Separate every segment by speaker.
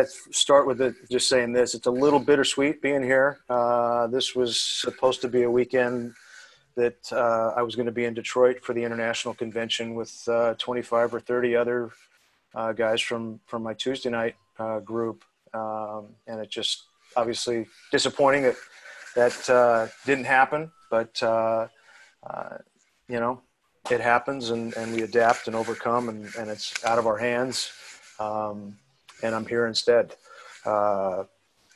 Speaker 1: to start with it, just saying this. It's a little bittersweet being here. Uh, this was supposed to be a weekend that uh, I was going to be in Detroit for the international convention with uh, 25 or 30 other uh, guys from from my Tuesday night uh, group, um, and it just obviously disappointing that that uh, didn't happen. But you know, it happens, and, and we adapt and overcome, and, and it's out of our hands. Um, and I'm here instead. Uh,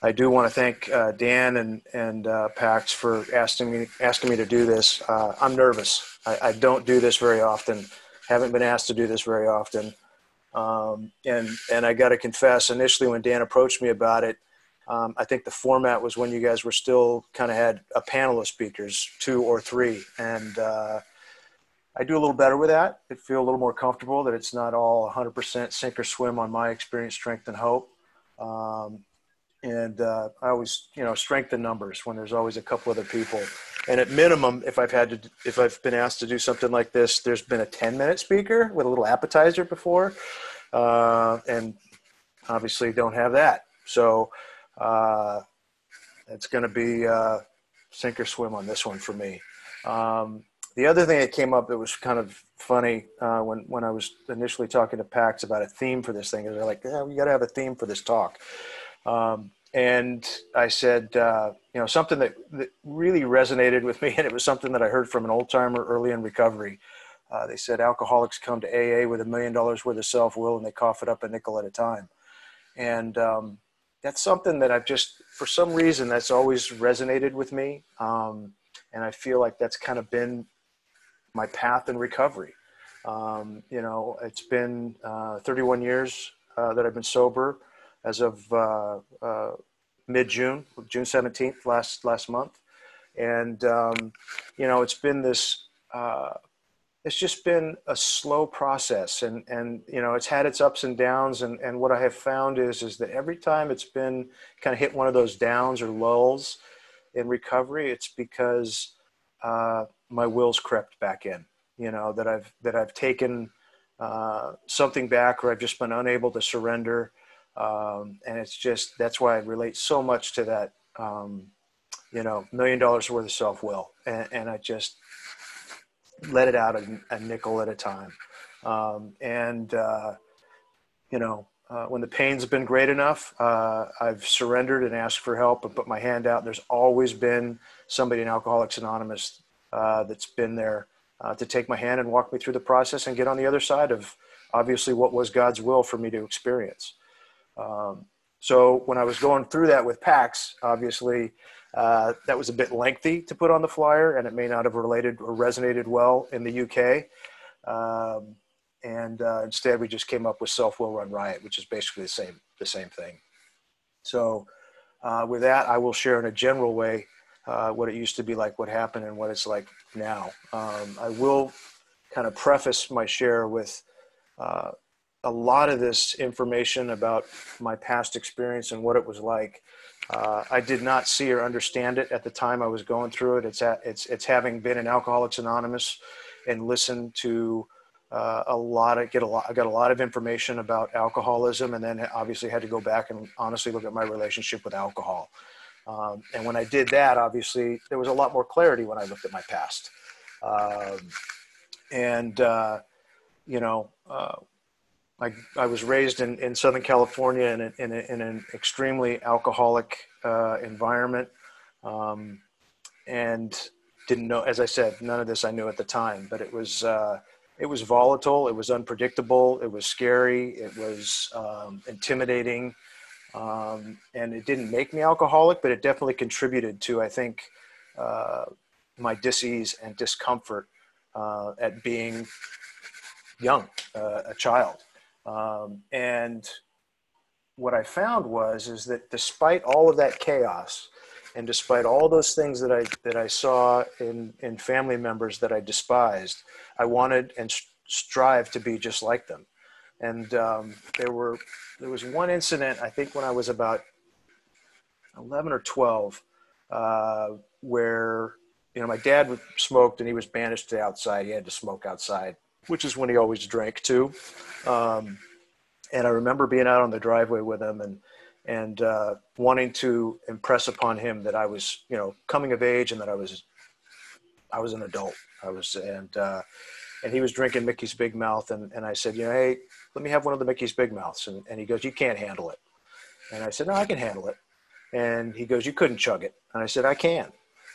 Speaker 1: I do want to thank uh, Dan and and uh, Pax for asking me asking me to do this. Uh, I'm nervous. I, I, don't do this very often. Haven't been asked to do this very often. Um, and and I got to confess, initially when Dan approached me about it, um, I think the format was when you guys were still kind of had a panel of speakers, two or three, and uh, I do a little better with that. I feel a little more comfortable that it's not all 100% sink or swim on my experience, strength, and hope. Um, and uh, I always, you know, strengthen numbers when there's always a couple other people. And at minimum, if I've had to, if I've been asked to do something like this, there's been a 10 minute speaker with a little appetizer before, uh, and obviously don't have that. So uh, it's going to be uh, sink or swim on this one for me. Um, the other thing that came up that was kind of funny uh, when when I was initially talking to Pax about a theme for this thing they're like, yeah, we got to have a theme for this talk. Um, and I said, uh, you know, something that, that really resonated with me, and it was something that I heard from an old timer early in recovery. Uh, they said alcoholics come to AA with a million dollars worth of self will, and they cough it up a nickel at a time. And um, that's something that I've just, for some reason, that's always resonated with me. Um, and I feel like that's kind of been my path in recovery. Um, you know, it's been uh, 31 years uh, that I've been sober as of uh, uh mid June, June 17th, last, last month. And, um, you know, it's been this, uh, it's just been a slow process and, and, you know, it's had its ups and downs. And, and what I have found is, is that every time it's been kind of hit one of those downs or lulls in recovery, it's because uh, my will's crept back in. You know that I've that I've taken uh, something back, or I've just been unable to surrender, um, and it's just that's why I relate so much to that. Um, you know, million dollars worth of self will, and, and, I just let it out a, a nickel at a time. Um, and uh, you know, uh, when the pain's been great enough, uh, I've surrendered and asked for help and put my hand out. There's always been somebody in Alcoholics Anonymous uh, that's been there uh, to take my hand and walk me through the process and get on the other side of obviously what was God's will for me to experience. Um, so when I was going through that with PAX, obviously uh, that was a bit lengthy to put on the flyer, and it may not have related or resonated well in the UK. Um, and uh, instead, we just came up with Self Will Run Riot, which is basically the same the same thing. So, uh, with that, I will share in a general way uh, what it used to be like, what happened, and what it's like now. Um, I will kind of preface my share with uh, a lot of this information about my past experience and what it was like. Uh, I did not see or understand it at the time I was going through it. It's at, it's it's having been in Alcoholics Anonymous and listened to uh, a lot of get a lot. I got a lot of information about alcoholism, and then obviously had to go back and honestly look at my relationship with alcohol. Um, and when I did that, obviously, there was a lot more clarity when I looked at my past. Um, and, uh, you know, uh, I, I was raised in, in Southern California in, a, in, a, in an extremely alcoholic uh, environment. Um, and didn't know, as I said, none of this I knew at the time, but it was, uh, it was volatile. It was unpredictable. It was scary. It was um, intimidating. Um, and it didn't make me alcoholic, but it definitely contributed to, I think, uh, my disease and discomfort uh, at being young, uh, a child. Um, and what I found was is that despite all of that chaos, and despite all those things that I that I saw in in family members that I despised, I wanted and strive to be just like them. And um, there were there was one incident I think when I was about eleven or twelve uh, where you know my dad smoked and he was banished to outside. He had to smoke outside, which is when he always drank too. Um, and I remember being out on the driveway with him and and uh, wanting to impress upon him that I was, you know, coming of age and that I was, I was an adult. I was, and uh, and he was drinking Mickey's Big Mouth, and and I said, you know, hey, let me have one of the Mickey's Big Mouths, and and he goes, you can't handle it, and I said, no, I can handle it, and he goes, you couldn't chug it, and I said, I can,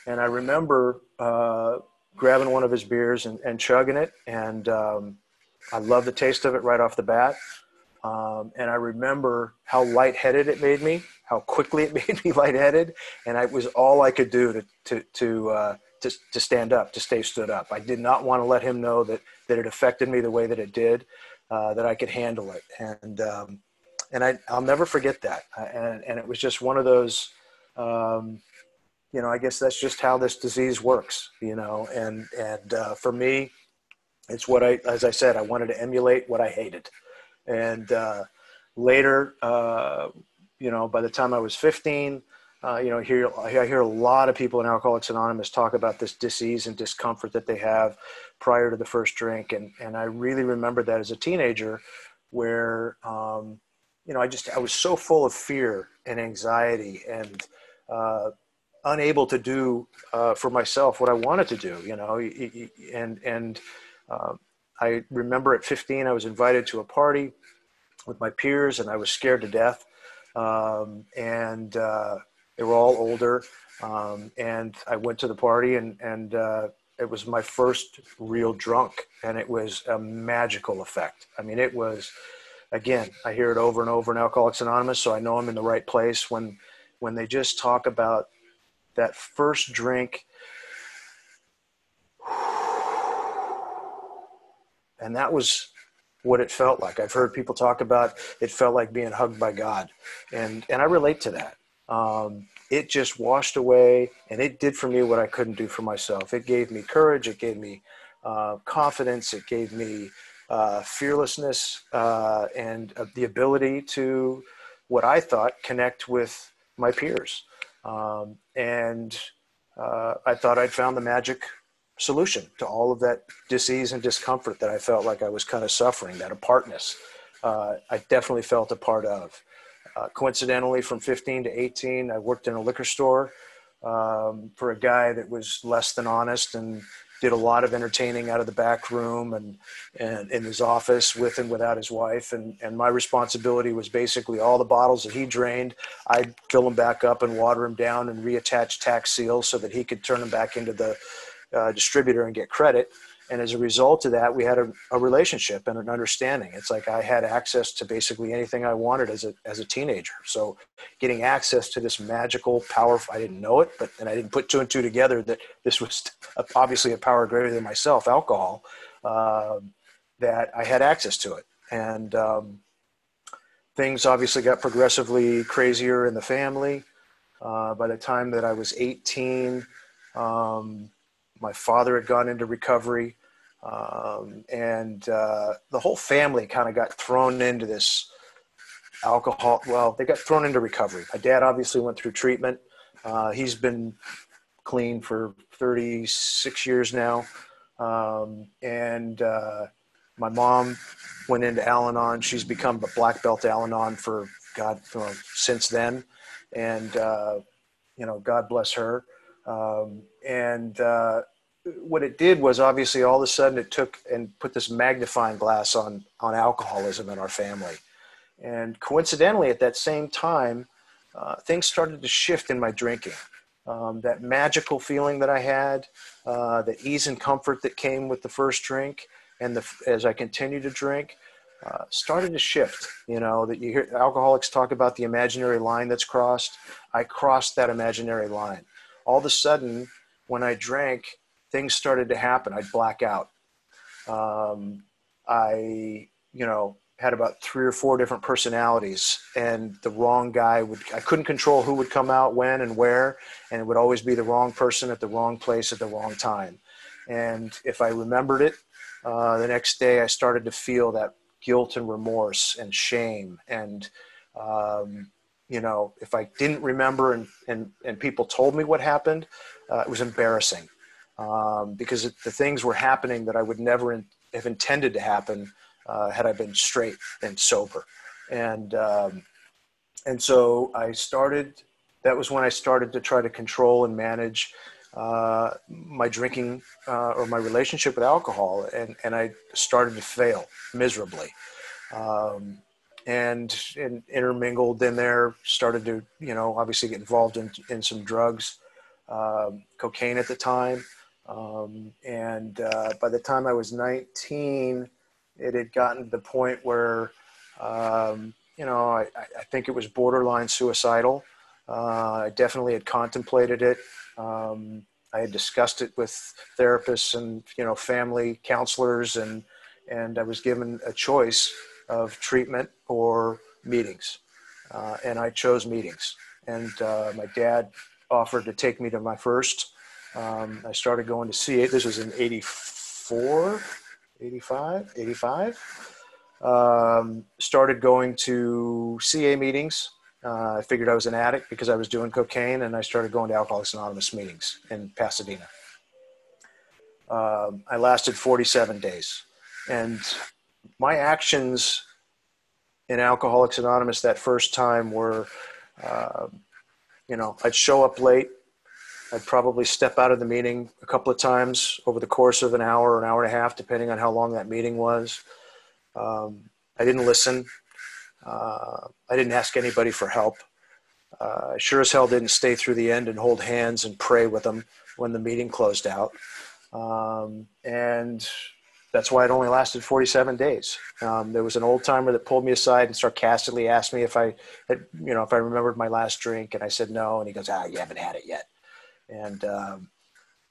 Speaker 1: and I remember uh, grabbing one of his beers and, and chugging it, and um, I love the taste of it right off the bat. Um, and I remember how lightheaded it made me, how quickly it made me lightheaded, and it was all I could do to to to, uh, to to stand up, to stay stood up. I did not want to let him know that that it affected me the way that it did, uh, that I could handle it, and um, and I I'll never forget that. And and it was just one of those. Um, you know, I guess that's just how this disease works, you know, and, and, uh, for me, it's what I, as I said, I wanted to emulate what I hated. And uh, later, uh, you know, by the time I was 15, uh, you know, here I hear a lot of people in Alcoholics Anonymous talk about this disease and discomfort that they have prior to the first drink, and and I really remember that as a teenager, where um, you know I just I was so full of fear and anxiety and uh, unable to do uh, for myself what I wanted to do, you know, and and uh, I remember at 15, I was invited to a party with my peers, and I was scared to death. Um, and uh, they were all older. Um, and I went to the party, and and uh, it was my first real drunk, and it was a magical effect. I mean, it was. Again, I hear it over and over in Alcoholics Anonymous, so I know I'm in the right place when when they just talk about that first drink and that was what it felt like. I've heard people talk about it felt like being hugged by God, and and I relate to that. Um, it just washed away, and it did for me what I couldn't do for myself. It gave me courage. It gave me uh, confidence. It gave me uh, fearlessness uh, and uh, the ability to what I thought connect with my peers. Um, and uh, I thought I'd found the magic solution to all of that disease and discomfort that I felt like I was kind of suffering, that apartness. Uh, I definitely felt a part of. Uh, coincidentally, from 15 to 18, I worked in a liquor store um, for a guy that was less than honest and did a lot of entertaining out of the back room and, and in his office with and without his wife. And, and my responsibility was basically all the bottles that he drained, I'd fill them back up and water them down and reattach tax seals so that he could turn them back into the uh, distributor and get credit. And as a result of that, we had a, a, relationship and an understanding. It's like I had access to basically anything I wanted as a, as a teenager. So getting access to this magical power, I didn't know it, but and I didn't put two and two together that this was obviously a power greater than myself, alcohol, uh, that I had access to it. And um, things obviously got progressively crazier in the family. Uh, by the time that I was 18, um, my father had gone into recovery, um, and uh, the whole family kind of got thrown into this alcohol. Well, they got thrown into recovery. My dad obviously went through treatment. Uh, he's been clean for 36 years now, um, and uh, my mom went into Al-Anon. She's become a black belt Al-Anon for God since then, and uh, you know, God bless her. Um, and uh, what it did was obviously all of a sudden it took and put this magnifying glass on on alcoholism in our family. And coincidentally, at that same time, uh, things started to shift in my drinking. Um, that magical feeling that I had, uh, the ease and comfort that came with the first drink, and the, as I continued to drink, uh, started to shift. You know that you hear alcoholics talk about the imaginary line that's crossed. I crossed that imaginary line all of a sudden, when I drank, things started to happen. I'd black out. Um, I, you know, had about three or four different personalities, and the wrong guy would, I couldn't control who would come out when and where, and it would always be the wrong person at the wrong place at the wrong time. And if I remembered it, uh, the next day I started to feel that guilt and remorse and shame and um, you know, if I didn't remember and, and, and people told me what happened, uh, it was embarrassing um, because it, the things were happening that I would never in, have intended to happen uh, had I been straight and sober. And, um, and so I started. That was when I started to try to control and manage uh, my drinking uh, or my relationship with alcohol, and and I started to fail miserably. Um, and, and intermingled in there, started to, you know, obviously get involved in, in some drugs, um, cocaine at the time. Um, and uh, by the time I was 19, it had gotten to the point where, um, you know, I, I, think it was borderline suicidal. Uh, I definitely had contemplated it. Um, I had discussed it with therapists and, you know, family counselors, and, and I was given a choice of treatment or meetings. Uh, and I chose meetings. And uh, my dad offered to take me to my first. Um, I started going to CA. This was in 84, 85, 85. Um, started going to CA meetings. Uh, I figured I was an addict because I was doing cocaine, and I started going to Alcoholics Anonymous meetings in Pasadena. Um, I lasted 47 days. And my actions in Alcoholics Anonymous that first time were, uh, you know, I'd show up late. I'd probably step out of the meeting a couple of times over the course of an hour or an hour and a half, depending on how long that meeting was. Um, I didn't listen. Uh, I didn't ask anybody for help. Uh, I sure as hell didn't stay through the end and hold hands and pray with them when the meeting closed out. Um, and that's why it only lasted 47 days. Um, there was an old timer that pulled me aside and sarcastically asked me if I, had, you know, if I remembered my last drink, and I said no, and he goes, "Ah, you haven't had it yet," and um,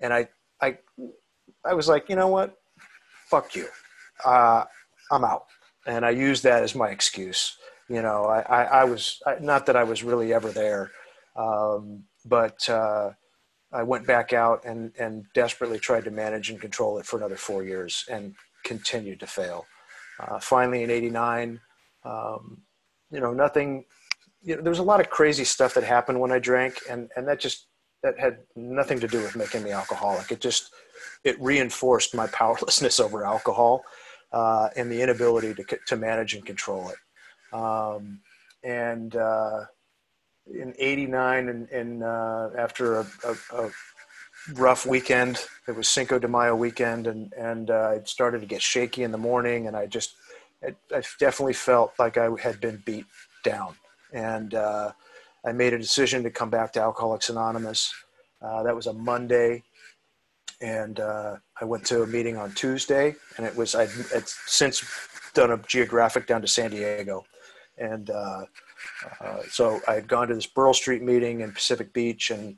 Speaker 1: and I, I, I was like, you know what, fuck you, uh, I'm out, and I used that as my excuse. You know, I, I, I was I, not that I was really ever there, um, but. Uh, I went back out and, and desperately tried to manage and control it for another four years and continued to fail. Uh, finally, in '89, um, you know, nothing. You know, there was a lot of crazy stuff that happened when I drank, and and that just that had nothing to do with making me alcoholic. It just it reinforced my powerlessness over alcohol uh, and the inability to to manage and control it. Um, and uh, in '89, and, and uh, after a, a, a, rough weekend, it was Cinco de Mayo weekend, and and uh, it started to get shaky in the morning, and I just I, I definitely felt like I had been beat down, and uh, I made a decision to come back to Alcoholics Anonymous. Uh, that was a Monday, and uh, I went to a meeting on Tuesday, and it was I'd, since done a geographic down to San Diego, and uh, uh, so I had gone to this Beryl Street meeting in Pacific Beach, and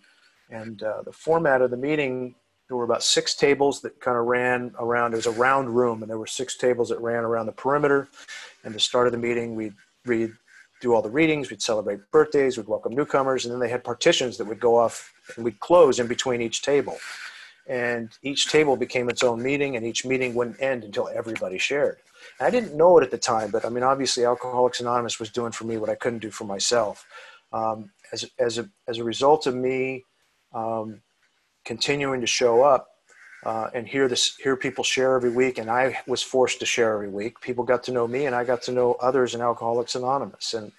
Speaker 1: and uh, the format of the meeting there were about six tables that kind of ran around. It was a round room, and there were six tables that ran around the perimeter. And the start of the meeting, we'd read, do all the readings, we'd celebrate birthdays, we'd welcome newcomers, and then they had partitions that would go off, and we'd close in between each table. And each table became its own meeting, and each meeting wouldn't end until everybody shared. I didn't know it at the time, but I mean, obviously, Alcoholics Anonymous was doing for me what I couldn't do for myself. Um, as, as, a, as a result of me um, continuing to show up uh, and hear this, hear people share every week, and I was forced to share every week. People got to know me, and I got to know others in Alcoholics Anonymous, and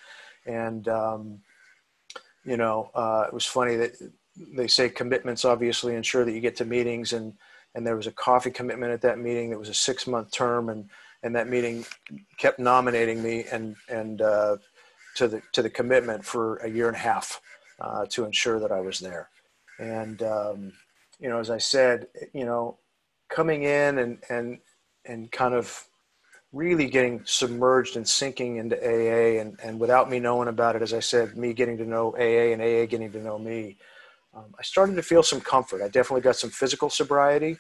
Speaker 1: and um, you know, uh, it was funny that they say commitments obviously ensure that you get to meetings, and and there was a coffee commitment at that meeting that was a six month term, and and that meeting kept nominating me and and uh, to the to the commitment for a year and a half uh, to ensure that I was there. And um, you know, as I said, you know, coming in and and and kind of really getting submerged and sinking into AA and, and without me knowing about it, as I said, me getting to know AA and AA getting to know me, um, I started to feel some comfort. I definitely got some physical sobriety.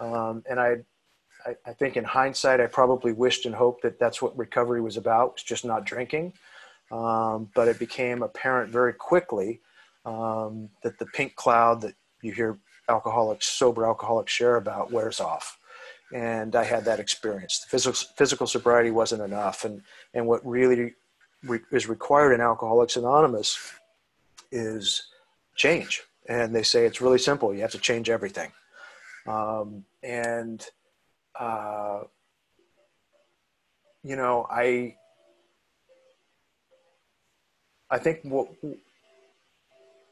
Speaker 1: Um, and I I, I, think in hindsight, I probably wished and hoped that that's what recovery was about, was just not drinking. Um, but it became apparent very quickly um, that the pink cloud that you hear alcoholics, sober alcoholics share about wears off. And I had that experience. The physical, physical sobriety wasn't enough. And, and what really re- is required in Alcoholics Anonymous is change. And they say it's really simple. You have to change everything. Um, and uh, you know, I I think what,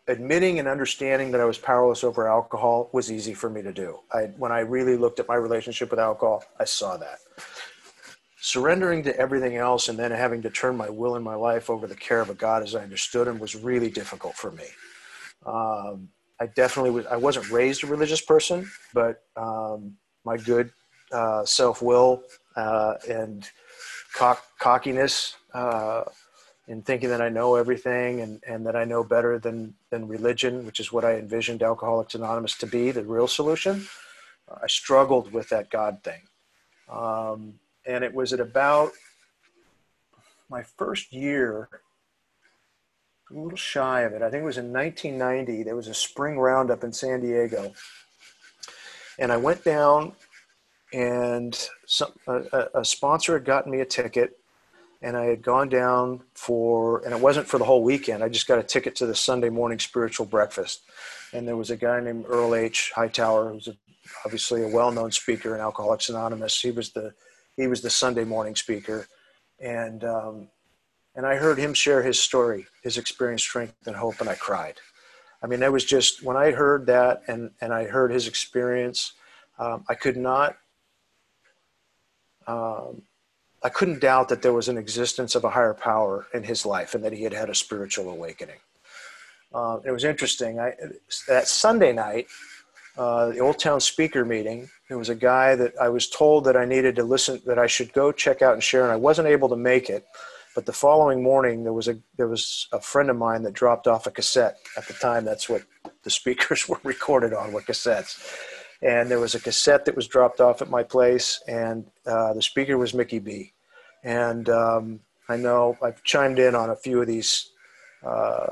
Speaker 1: admitting and understanding that I was powerless over alcohol was easy for me to do. I, when I really looked at my relationship with alcohol, I saw that. Surrendering to everything else and then having to turn my will and my life over the care of a God as I understood Him was really difficult for me. Um, I definitely was. I wasn't raised a religious person, but um, my good uh, self will uh, and cock- cockiness uh, in thinking that I know everything and, and that I know better than, than religion, which is what I envisioned Alcoholics Anonymous to be, the real solution. I struggled with that God thing. Um, and it was at about my first year, a little shy of it. I think it was in 1990. There was a spring roundup in San Diego. And I went down, and some, a, a sponsor had gotten me a ticket and I had gone down for, and it wasn't for the whole weekend. I just got a ticket to the Sunday morning spiritual breakfast, and there was a guy named Earl H. Hightower, who's a, obviously a well-known speaker in Alcoholics Anonymous. He was the he was the Sunday morning speaker, and um, and I heard him share his story, his experience, strength, and hope, and I cried. I mean, that was just when I heard that, and and I heard his experience. Um, I could not. Um, I couldn't doubt that there was an existence of a higher power in his life and that he had had a spiritual awakening. Uh, it was interesting. I, that Sunday night, uh, the Old Town speaker meeting, there was a guy that I was told that I needed to listen, that I should go check out and share, and I wasn't able to make it. But the following morning, there was a there was a friend of mine that dropped off a cassette. At the time, that's what the speakers were recorded on, were cassettes and there was a cassette that was dropped off at my place, and uh, the speaker was Mickey B. And um, I know I've chimed in on a few of these uh,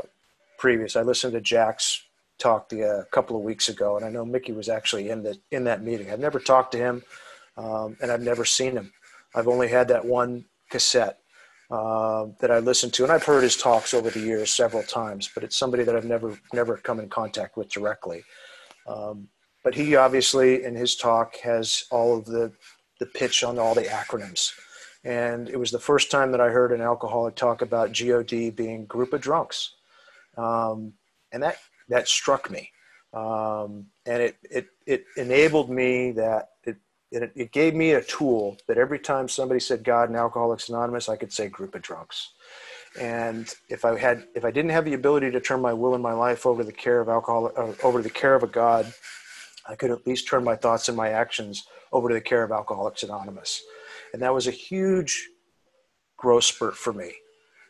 Speaker 1: previous. I listened to Jack's talk the, uh, a couple of weeks ago, and I know Mickey was actually in the in that meeting. I've never talked to him, um, and I've never seen him. I've only had that one cassette uh, that I listened to, and I've heard his talks over the years several times. But it's somebody that I've never never come in contact with directly. Um, but he obviously in his talk has all of the the pitch on all the acronyms. And it was the first time that i heard an alcoholic talk about god being group of drunks. Um, and that that struck me. Um, and it, it it enabled me that it, it it gave me a tool that every time somebody said god and alcoholics anonymous i could say group of drunks. And if i had if i didn't have the ability to turn my will and my life over the care of alcohol uh, over the care of a god I could at least turn my thoughts and my actions over to the care of Alcoholics Anonymous. And that was a huge growth spurt for me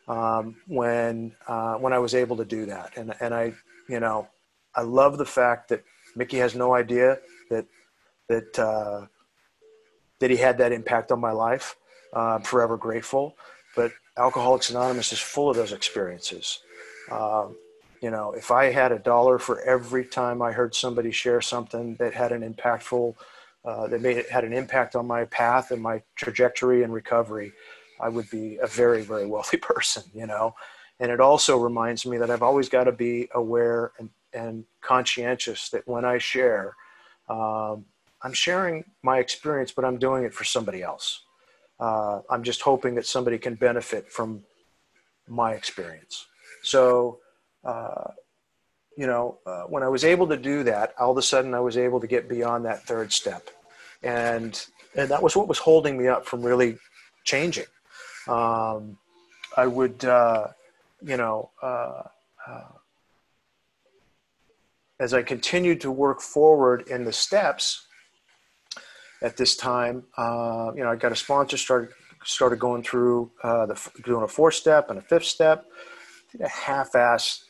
Speaker 1: um, when, uh, when I was able to do that. And, and I, you know, I love the fact that Mickey has no idea that, that, uh, that he had that impact on my life. Uh, I'm forever grateful. But Alcoholics Anonymous is full of those experiences. Um, you know, if I had a dollar for every time I heard somebody share something that had an impactful, uh, that made it had an impact on my path and my trajectory and recovery, I would be a very, very wealthy person, you know. And it also reminds me that I've always got to be aware and, and conscientious that when I share, um, I'm sharing my experience, but I'm doing it for somebody else. Uh, I'm just hoping that somebody can benefit from my experience. So, uh, you know, uh, when I was able to do that, all of a sudden I was able to get beyond that third step. And, and that was what was holding me up from really changing. Um, I would, uh, you know, uh, uh, as I continued to work forward in the steps at this time, uh, you know, I got a sponsor, started, started going through the, doing a fourth step and a fifth step, Did a half-ass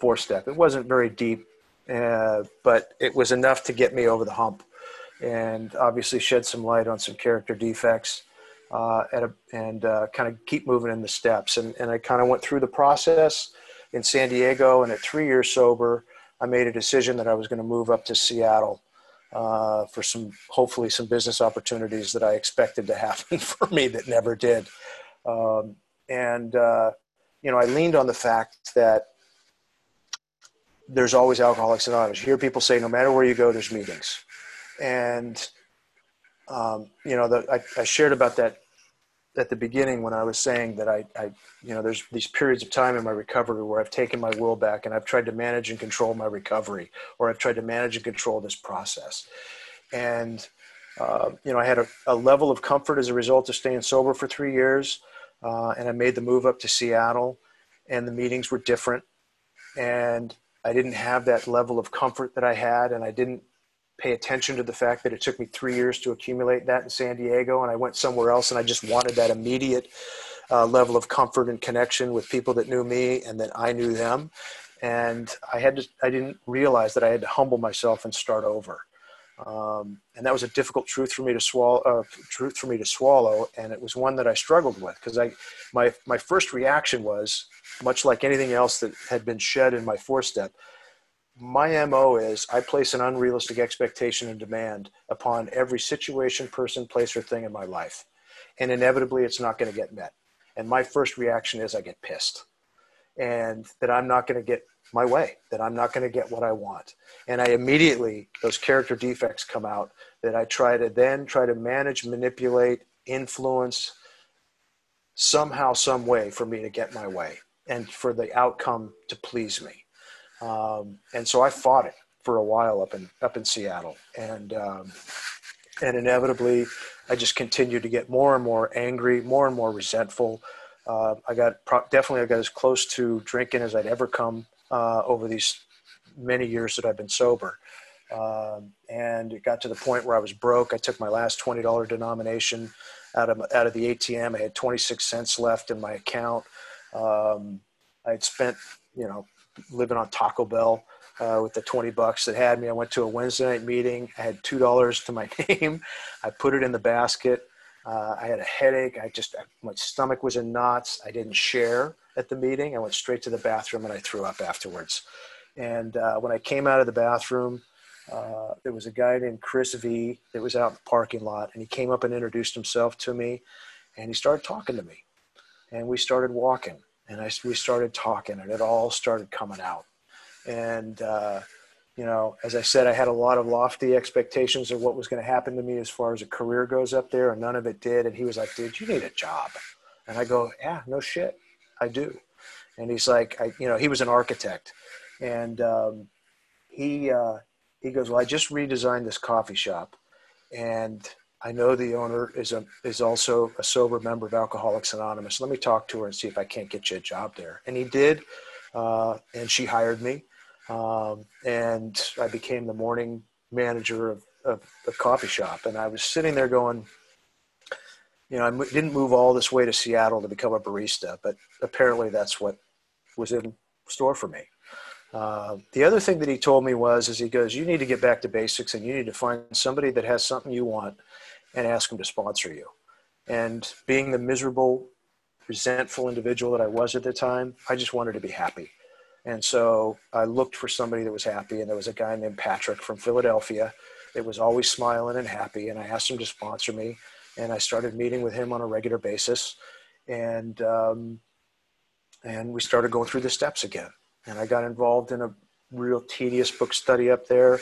Speaker 1: four step. It wasn't very deep, uh, but it was enough to get me over the hump and obviously shed some light on some character defects uh, a, and uh, kind of keep moving in the steps. And, and I kind of went through the process in San Diego. And at three years sober, I made a decision that I was going to move up to Seattle. Uh, for some, hopefully, some business opportunities that I expected to happen for me that never did. Um, and, uh, you know, I leaned on the fact that there's always Alcoholics Anonymous. You hear people say, no matter where you go, there's meetings. And, um, you know, the, I, I, shared about that at the beginning when I was saying that I, I, you know, there's these periods of time in my recovery where I've taken my will back and I've tried to manage and control my recovery, or I've tried to manage and control this process. And, uh, you know, I had a, a, level of comfort as a result of staying sober for three years. Uh, and I made the move up to Seattle, and the meetings were different. And I didn't have that level of comfort that I had, and I didn't pay attention to the fact that it took me three years to accumulate that in San Diego, and I went somewhere else, and I just wanted that immediate uh, level of comfort and connection with people that knew me and that I knew them. And I had to, I didn't realize that I had to humble myself and start over. Um, and that was a difficult truth for me to swallow. Uh, truth for me to swallow, and it was one that I struggled with because I, my my first reaction was much like anything else that had been shed in my four step my MO is I place an unrealistic expectation and demand upon every situation, person, place, or thing in my life. And inevitably, it's not going to get met. And my first reaction is I get pissed and that I'm not going to get my way, that I'm not going to get what I want. And I immediately, those character defects come out that I try to then try to manage, manipulate, influence somehow, some way for me to get my way and for the outcome to please me um, and so I fought it for a while up in up in Seattle, and um, and inevitably, I just continued to get more and more angry, more and more resentful. Uh, I got pro- definitely I got as close to drinking as I'd ever come uh, over these many years that I've been sober. Um, and it got to the point where I was broke. I took my last twenty dollar denomination out of out of the ATM. I had twenty six cents left in my account. Um, I had spent you know living on Taco Bell uh, with the 20 bucks that had me. I went to a Wednesday night meeting. I had $2 to my name. I put it in the basket. Uh, I had a headache. I just, my stomach was in knots. I didn't share at the meeting. I went straight to the bathroom and I threw up afterwards. And uh, when I came out of the bathroom, uh, there was a guy named Chris V that was out in the parking lot, and he came up and introduced himself to me, and he started talking to me, and we started walking and I, we started talking and it all started coming out. And, uh, you know, as I said, I had a lot of lofty expectations of what was going to happen to me as far as a career goes up there, and none of it did. And he was like, dude, you need a job. And I go, yeah, no shit, I do. And he's like, I, you know, he was an architect. And um, he, uh, he goes, well, I just redesigned this coffee shop. And I know the owner is a is also a sober member of Alcoholics Anonymous. Let me talk to her and see if I can't get you a job there. And he did, uh, and she hired me, um, and I became the morning manager of, of the coffee shop. And I was sitting there going, you know, I didn't move all this way to Seattle to become a barista, but apparently that's what was in store for me. Uh, the other thing that he told me was, is he goes, you need to get back to basics and you need to find somebody that has something you want and ask them to sponsor you. And being the miserable, resentful individual that I was at the time, I just wanted to be happy. And so I looked for somebody that was happy, and there was a guy named Patrick from Philadelphia that was always smiling and happy. And I asked him to sponsor me, and I started meeting with him on a regular basis, and um, and we started going through the steps again. And I got involved in a real tedious book study up there,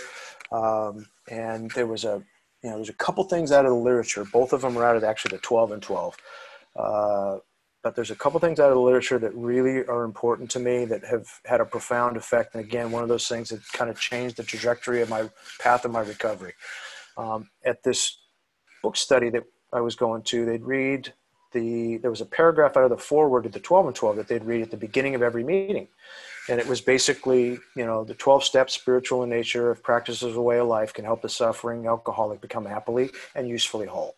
Speaker 1: um, and there was a you know, there's a couple things out of the literature. Both of them are out of actually the 12 and 12. Uh, but there's a couple things out of the literature that really are important to me that have had a profound effect. And again, one of those things that kind of changed the trajectory of my path of my recovery. Um, at this book study that I was going to, they'd read the, there was a paragraph out of the foreword to the 12 and 12 that they'd read at the beginning of every meeting. And it was basically you know the 12 steps spiritual in nature of practices of a way of life can help the suffering alcoholic become happily and usefully whole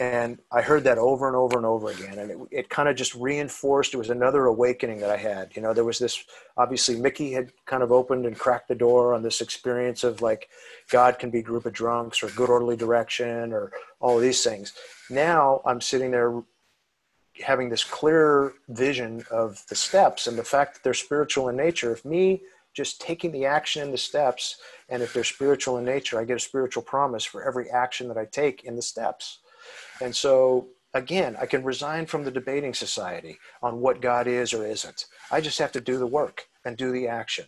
Speaker 1: and i heard that over and over and over again and it, it kind of just reinforced it was another awakening that i had you know there was this obviously mickey had kind of opened and cracked the door on this experience of like god can be group of drunks or good orderly direction or all of these things now i'm sitting there having this clear vision of the steps and the fact that they're spiritual in nature. If me just taking the action in the steps, and if they're spiritual in nature, I get a spiritual promise for every action that I take in the steps. And so, again, I can resign from the debating society on what God is or isn't. I just have to do the work and do the action.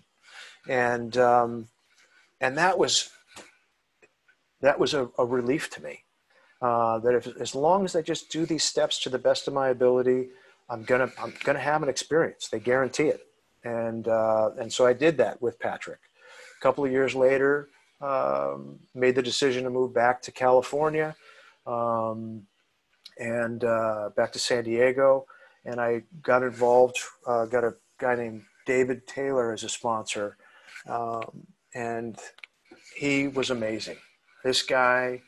Speaker 1: And um, and that was that was a, a relief to me uh, that if, as long as I just do these steps to the best of my ability, I'm gonna I'm gonna have an experience. They guarantee it, and uh, and so I did that with Patrick. A couple of years later, um, made the decision to move back to California, um, and uh, back to San Diego, and I got involved. Uh, got a guy named David Taylor as a sponsor, um, and he was amazing. This guy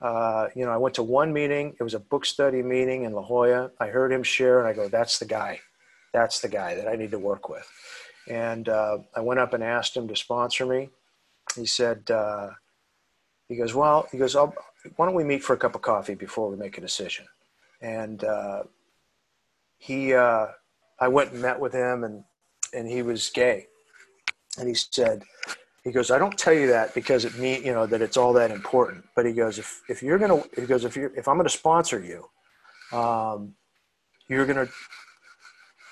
Speaker 1: uh, you know, I went to one meeting. It was a book study meeting in La Jolla. I heard him share, and I go, "That's the guy. That's the guy that I need to work with." And uh, I went up and asked him to sponsor me. He said, uh, "He goes, well, he goes, why don't we meet for a cup of coffee before we make a decision?" And uh, he, uh, I went and met with him, and and he was gay, and he said he goes, I don't tell you that because it mean you know that it's all that important. But he goes, if if you're gonna, he goes, if you if I'm gonna sponsor you, um, you're gonna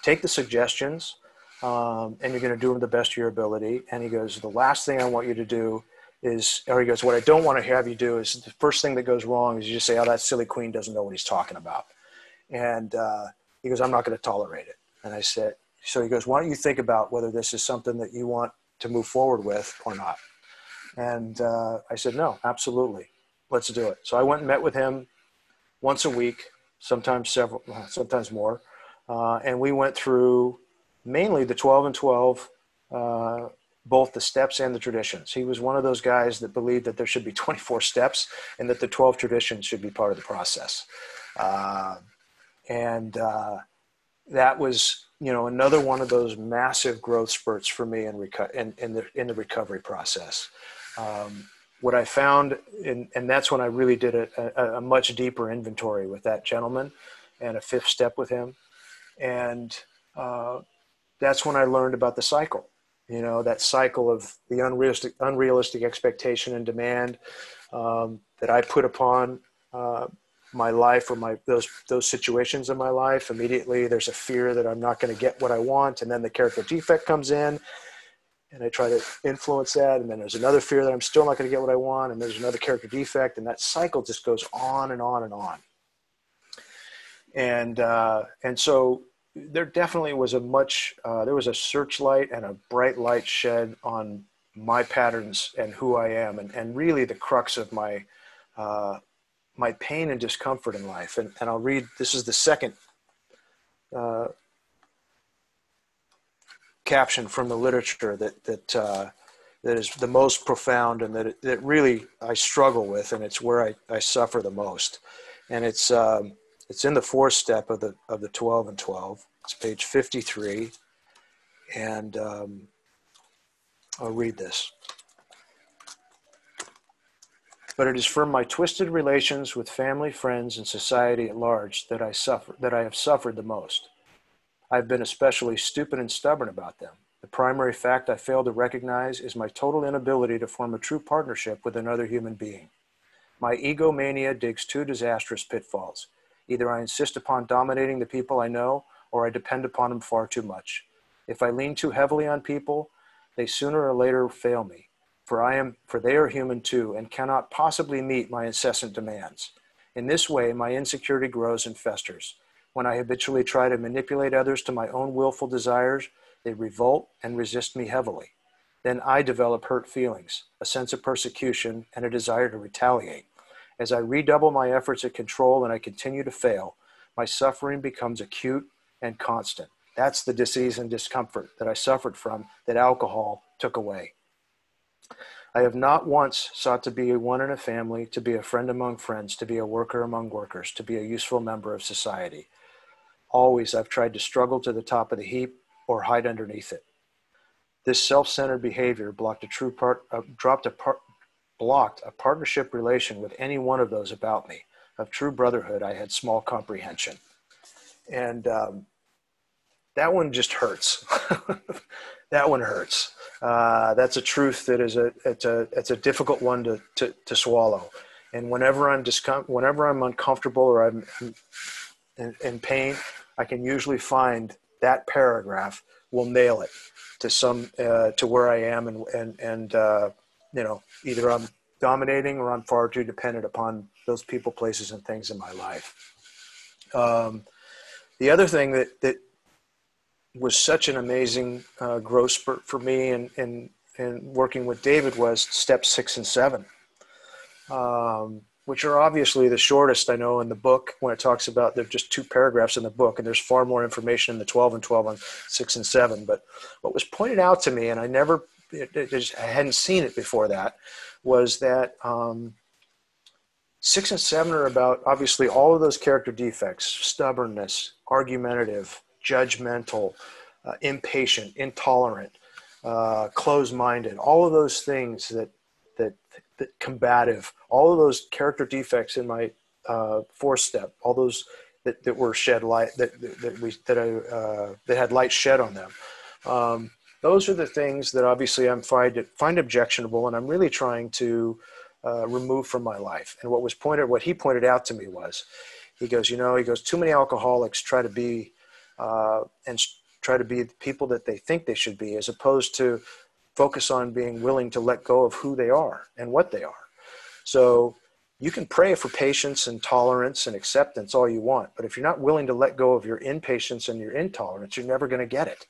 Speaker 1: take the suggestions, um, and you're gonna do them the best of your ability. And he goes, the last thing I want you to do is, or he goes, what I don't want to have you do is the first thing that goes wrong is you just say, oh, that silly queen doesn't know what he's talking about. And uh, he goes, I'm not going to tolerate it. And I said, so he goes, why don't you think about whether this is something that you want to move forward with or not? And uh, I said, no, absolutely. Let's do it. So I went and met with him once a week, sometimes several, sometimes more. Uh, and we went through mainly the 12 and 12, uh, both the steps and the traditions. He was one of those guys that believed that there should be 24 steps and that the 12 traditions should be part of the process. Uh, and uh, that was you know another one of those massive growth spurts for me in, reco- in, in the in the recovery process. Um, what I found, in, and that's when I really did a, a, a, much deeper inventory with that gentleman, and a fifth step with him, and uh, that's when I learned about the cycle. You know that cycle of the unrealistic unrealistic expectation and demand um, that I put upon uh, my life or my those those situations in my life. Immediately there's a fear that i'm not going to get what i want and then the character defect comes in and i try to influence that and then there's another fear that i'm still not going to get what i want and there's another character defect and that cycle just goes on and on and on. And uh, and so there definitely was a much uh, there was a searchlight and a bright light shed on my patterns and who i am and, and really the crux of my uh, my pain and discomfort in life. And, and I'll read this is the second uh, caption from the literature that, that, uh, that is the most profound and that, it, that really I struggle with, and it's where I, I suffer the most. And it's, um, it's in the fourth step of the, of the 12 and 12. It's page 53. And um, I'll read this but it is from my twisted relations with family, friends, and society at large that I suffer that I have suffered the most. I have been especially stupid and stubborn about them. The primary fact I fail to recognize is my total inability to form a true partnership with another human being. My egomania digs two disastrous pitfalls. Either I insist upon dominating the people I know, or I depend upon them far too much. If I lean too heavily on people, they sooner or later fail me for I am for they are human too and cannot possibly meet my incessant demands. In this way, my insecurity grows and festers. When I habitually try to manipulate others to my own willful desires, they revolt and resist me heavily. Then I develop hurt feelings, a sense of persecution, and a desire to retaliate. As I redouble my efforts at control and I continue to fail, my suffering becomes acute and constant. That's the disease and discomfort that I suffered from that alcohol took away. I have not once sought to be one in a family, to be a friend among friends, to be a worker among workers, to be a useful member of society. Always I've tried to struggle to the top of the heap or hide underneath it. This self-centered behavior blocked a true part, uh, dropped a part, blocked a partnership relation with any one of those about me. Of true brotherhood, I had small comprehension, and um, that one just hurts. that one hurts. Uh, that's a truth that is a it's a it's a difficult one to to, to swallow. And whenever I'm discom- whenever I'm uncomfortable or I'm in, in pain, I can usually find that paragraph will nail it to some uh, to where I am and and and uh, you know either I'm dominating or I'm far too dependent upon those people, places, and things in my life. Um, the other thing that, that was such an amazing uh, growth spurt for me and, and, and working with David was steps six and seven, um, which are obviously the shortest I know in the book when it talks about, there are just two paragraphs in the book and there's far more information in the 12 and 12 on six and seven. But what was pointed out to me, and I never, it, just, I hadn't seen it before that, was that um, six and seven are about obviously all of those character defects stubbornness, argumentative, judgmental, uh, impatient, intolerant, uh, closed-minded, all of those things that, that, that combative, all of those character defects in my uh, fourth step, all those that, that were shed light that, that we that I uh, that had light shed on them. Um, those are the things that obviously I'm find find objectionable, and I'm really trying to uh, remove from my life. And what was pointed, what he pointed out to me was, he goes, you know, he goes, too many alcoholics try to be uh, and try to be the people that they think they should be, as opposed to focus on being willing to let go of who they are and what they are. So you can pray for patience and tolerance and acceptance all you want, but if you're not willing to let go of your impatience and your intolerance, you're never going to get it.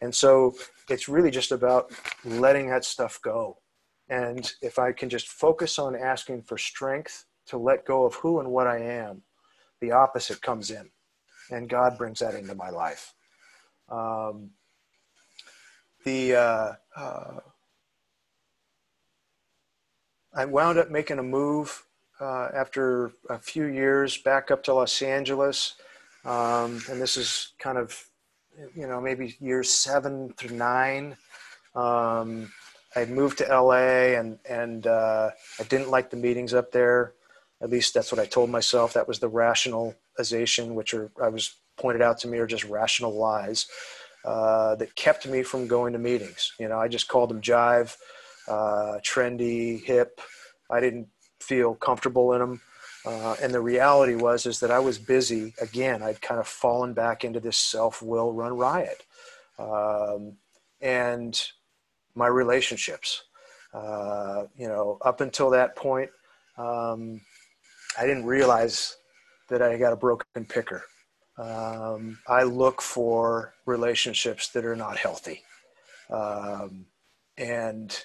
Speaker 1: And so it's really just about letting that stuff go. And if I can just focus on asking for strength to let go of who and what I am, the opposite comes in. And God brings that into my life. Um, the uh, uh, I wound up making a move uh, after a few years back up to Los Angeles, um, and this is kind of you know maybe years seven through nine. Um, I moved to LA, and and uh, I didn't like the meetings up there. At least that's what I told myself. That was the rationalization, which are I was pointed out to me are just rational lies uh, that kept me from going to meetings. You know, I just called them jive, uh, trendy, hip. I didn't feel comfortable in them. Uh, and the reality was is that I was busy again. I'd kind of fallen back into this self-will run riot, um, and my relationships. Uh, you know, up until that point, um, I didn't realize that I got a broken picker um, I look for relationships that are not healthy. Um, and,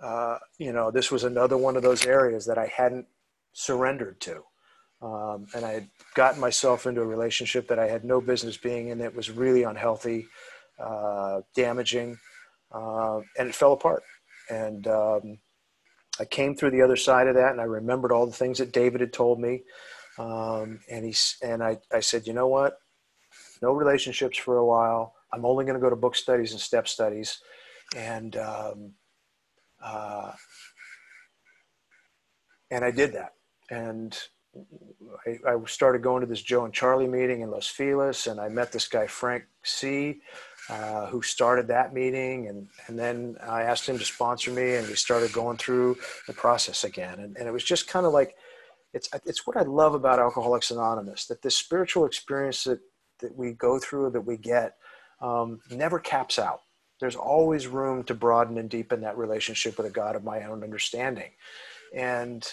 Speaker 1: uh, you know, this was another one of those areas that I hadn't surrendered to. Um, and I had gotten myself into a relationship that I had no business being in that was really unhealthy, uh, damaging, uh, and it fell apart. And um, I came through the other side of that, and I remembered all the things that David had told me. Um, and he's and I, I said, you know what? No relationships for a while. I'm only going to go to book studies and step studies, and um, uh, and I did that. And I, I, started going to this Joe and Charlie meeting in Los Feliz, and I met this guy Frank C, uh, who started that meeting, and and then I asked him to sponsor me, and we started going through the process again, and, and it was just kind of like it's it's what I love about Alcoholics Anonymous that this spiritual experience that that we go through that we get um, never caps out. There's always room to broaden and deepen that relationship with a God of my own understanding, and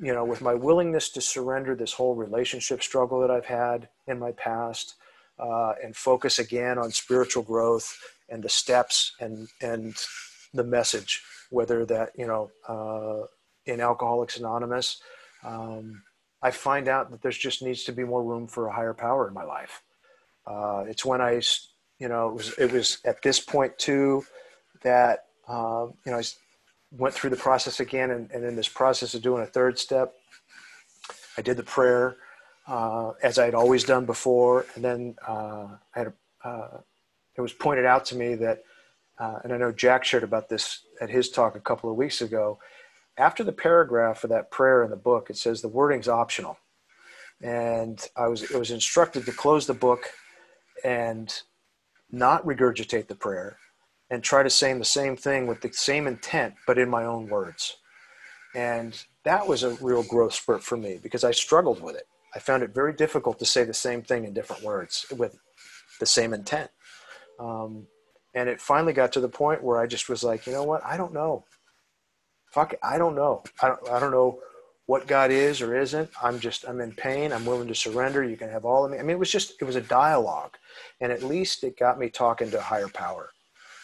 Speaker 1: you know, with my willingness to surrender this whole relationship struggle that I've had in my past, uh, and focus again on spiritual growth and the steps and and the message, whether that you know uh, in Alcoholics Anonymous um, I find out that there's just needs to be more room for a higher power in my life. Uh, it's when I, you know, it was, it was at this point too that, um, you know, I went through the process again. And, and in this process of doing a third step, I did the prayer uh, as I had always done before. And then uh, I had, a, uh, it was pointed out to me that, uh, and I know Jack shared about this at his talk a couple of weeks ago, after the paragraph for that prayer in the book, it says the wording's optional. And I was, I was instructed to close the book and not regurgitate the prayer and try to say the same thing with the same intent, but in my own words. And that was a real growth spurt for me because I struggled with it. I found it very difficult to say the same thing in different words with the same intent. Um, and it finally got to the point where I just was like, you know what? I don't know. fuck, I don't know. I don't, I don't know what God is or isn't. I'm just, I'm in pain. I'm willing to surrender. You can have all of me. I mean, it was just, it was a dialogue. And at least it got me talking to a higher power.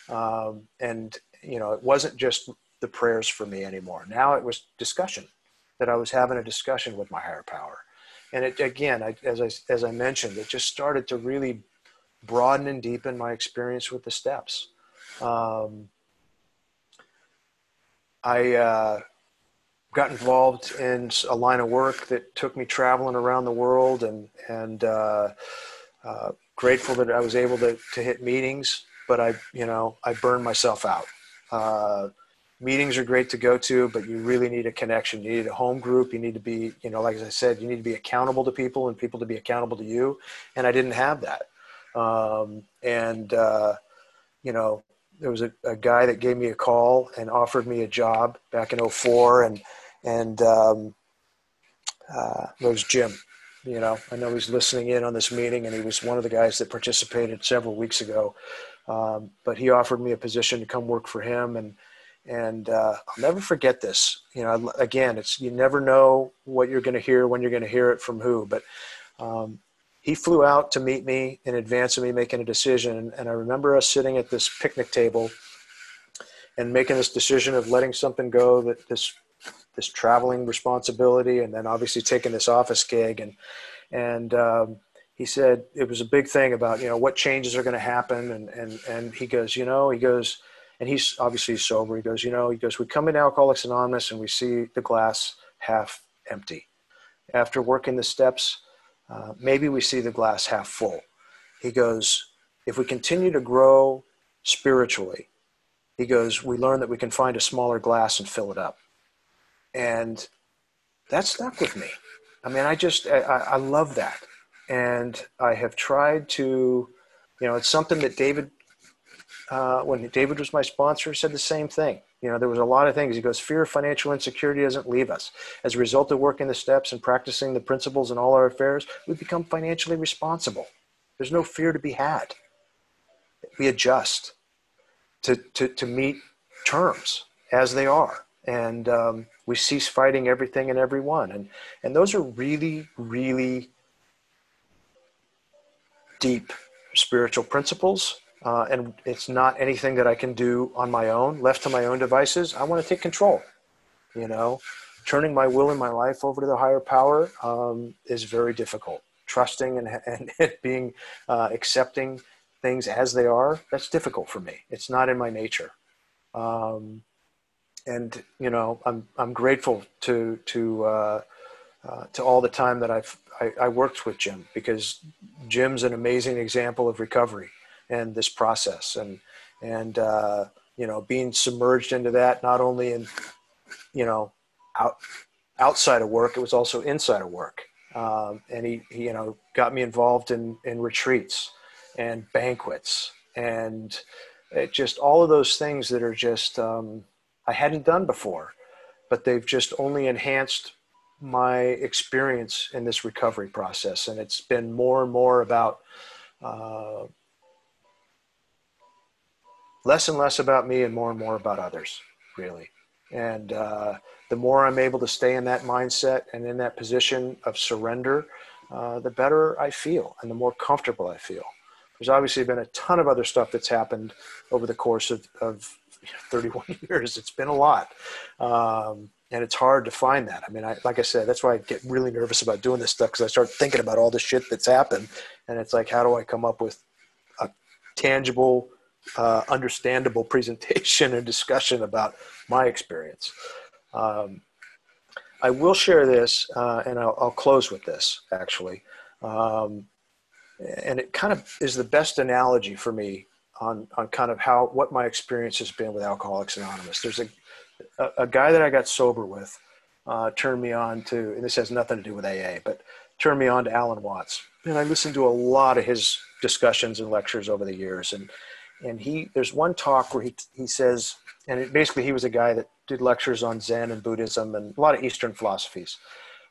Speaker 1: Um, and, you know, it wasn't just the prayers for me anymore. Now it was discussion that I was having a discussion with my higher power. And it, again, I, as I, as I mentioned, it just started to really broaden and deepen my experience with the steps. Um, I, uh, got involved in a line of work that took me traveling around the world and and uh, uh, grateful that I was able to, to hit meetings, but I you know I burned myself out. Uh, meetings are great to go to, but you really need a connection. You need a home group. You need to be you know like I said, you need to be accountable to people and people to be accountable to you. And I didn't have that. Um, and uh, you know there was a, a, guy that gave me a call and offered me a job back in 04 and and um, uh, was Jim. You know, I know he's listening in on this meeting, and he was one of the guys that participated several weeks ago. Um, but he offered me a position to come work for him, and and uh, I'll never forget this. You know, again, it's you never know what you're going to hear when you're going to hear it from who. But um, he flew out to meet me in advance of me making a decision, and I remember us sitting at this picnic table and making this decision of letting something go that this this traveling responsibility and then obviously taking this office gig and and um, he said it was a big thing about you know what changes are going to happen. And and and he goes you know he goes and he's obviously sober. He goes you know he goes we come in alcoholics anonymous and we see the glass half empty. After working the steps uh, maybe we see the glass half full. He goes if we continue to grow spiritually he goes we learn that we can find a smaller glass and fill it up. And that stuck with me. I mean, I just I, I love that, and I have tried to, you know, it's something that David, uh, when David was my sponsor, said the same thing. You know, there was a lot of things. He goes, fear of financial insecurity doesn't leave us. As a result of working the steps and practicing the principles in all our affairs, we become financially responsible. There's no fear to be had. We adjust to, to, to meet terms as they are. And um, we cease fighting everything and everyone and and those are really really deep spiritual principles uh, and it's not anything that i can do on my own left to my own devices. I want to take control you know? Turning my will and my life over to the higher power um, is very difficult. Trusting and, and being uh, accepting things as they are that's difficult for me. It's not in my nature. Um, and you know I'm I'm grateful to to uh, uh, to all the time that I've I, I, worked with Jim because Jim's an amazing example of recovery and this process. And and uh, you know being submerged into that not only in you know out outside of work it was also inside of work. Um, and he, he you know got me involved in in retreats and banquets and it just all of those things that are just um, I hadn't done before, but they've just only enhanced my experience in this recovery process. And it's been more and more about uh, less and less about me and more and more about others, really. And uh, the more I'm able to stay in that mindset and in that position of surrender, uh, the better I feel and the more comfortable I feel. There's obviously been a ton of other stuff that's happened over the course of, of 31 years. It's been a lot. Um, and it's hard to find that. I mean, I, like I said, that's why I get really nervous about doing this stuff because I start thinking about all the shit that's happened. And it's like, how do I come up with a tangible, uh, understandable presentation and discussion about my experience? Um, I will share this, uh, and I'll, I'll, close with this actually. Um, and it kind of is the best analogy for me on on kind of how what my experience has been with Alcoholics Anonymous. There's a a, a guy that I got sober with uh, turned me on to, and this has nothing to do with AA, but turned me on to Alan Watts. And I listened to a lot of his discussions and lectures over the years. And and he there's one talk where he he says, and it, basically he was a guy that did lectures on Zen and Buddhism and a lot of Eastern philosophies.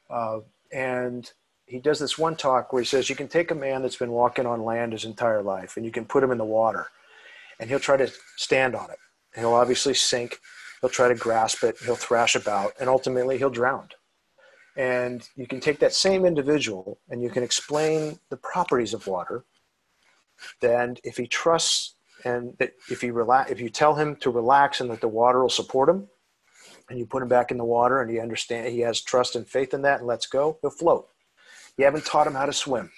Speaker 1: Uh, and he does this one talk where he says you can take a man that's been walking on land his entire life and you can put him in the water and he'll try to stand on it. He'll obviously sink he'll try to grasp it, he'll thrash about, and ultimately he'll drown. And you can take that same individual and you can explain the properties of water. Then, if he trusts and that if he relax, if you tell him to relax and that the water will support him, and you put him back in the water and he understand he has trust and faith in that and lets go, he'll float. You haven't taught him how to swim.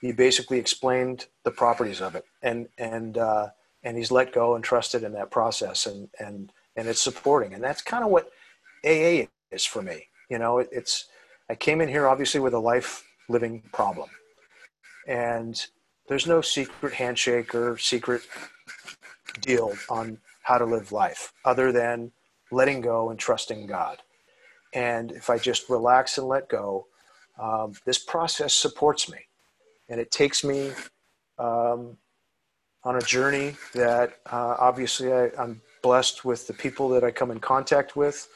Speaker 1: You basically explained the properties of it, and and uh, and he's let go and trusted in that process, and and and it's supporting, and that's kind of what AA is for me. You know, it, it's I came in here obviously with a life living problem, and there's no secret handshake or secret deal on how to live life other than letting go and trusting God. And if I just relax and let go, um, this process supports me and it takes me um, on a journey that uh, obviously I, am blessed with the people that I come in contact with.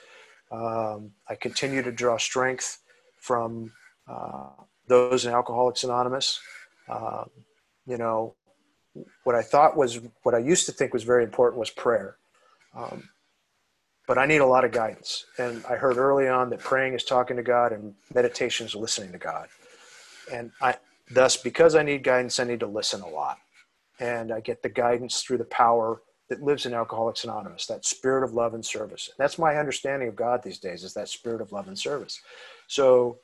Speaker 1: Um, I continue to draw strength from uh, those in Alcoholics Anonymous. Um, you know, what I thought was, what I used to think was very important was prayer. Um, but I need a lot of guidance. And I heard early on that praying is talking to God and meditation is listening to God. And I, thus, because I need guidance, I need to listen a lot. And I get the guidance through the power that lives in Alcoholics Anonymous, that spirit of love and service. That's my understanding of God these days, is that spirit of love and service. So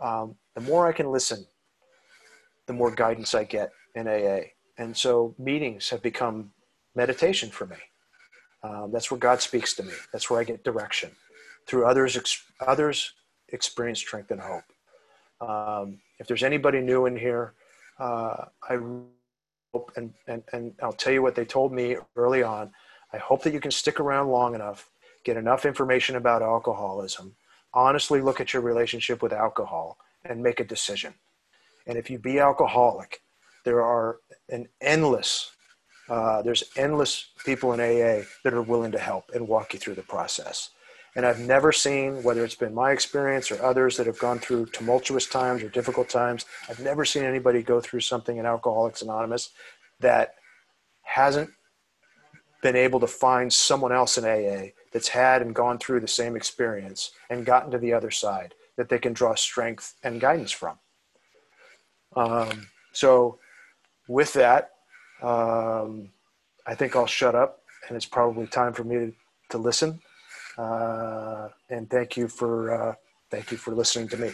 Speaker 1: um, the more I can listen, the more guidance I get in AA. And so meetings have become meditation for me. Um, that's where God speaks to me. That's where I get direction. Through others, ex- others experience strength and hope. Um, if there's anybody new in here, uh, I and, and, and I'll tell you what they told me early on. I hope that you can stick around long enough, get enough information about alcoholism, honestly look at your relationship with alcohol, and make a decision. And if you be alcoholic, there are an endless uh, there's endless people in AA that are willing to help and walk you through the process. And I've never seen, whether it's been my experience or others that have gone through tumultuous times or difficult times, I've never seen anybody go through something in Alcoholics Anonymous that hasn't been able to find someone else in AA that's had and gone through the same experience and gotten to the other side that they can draw strength and guidance from. Um, so, with that, um, I think I'll shut up, and it's probably time for me to, to listen. Uh, and thank you for uh, thank you for listening to me.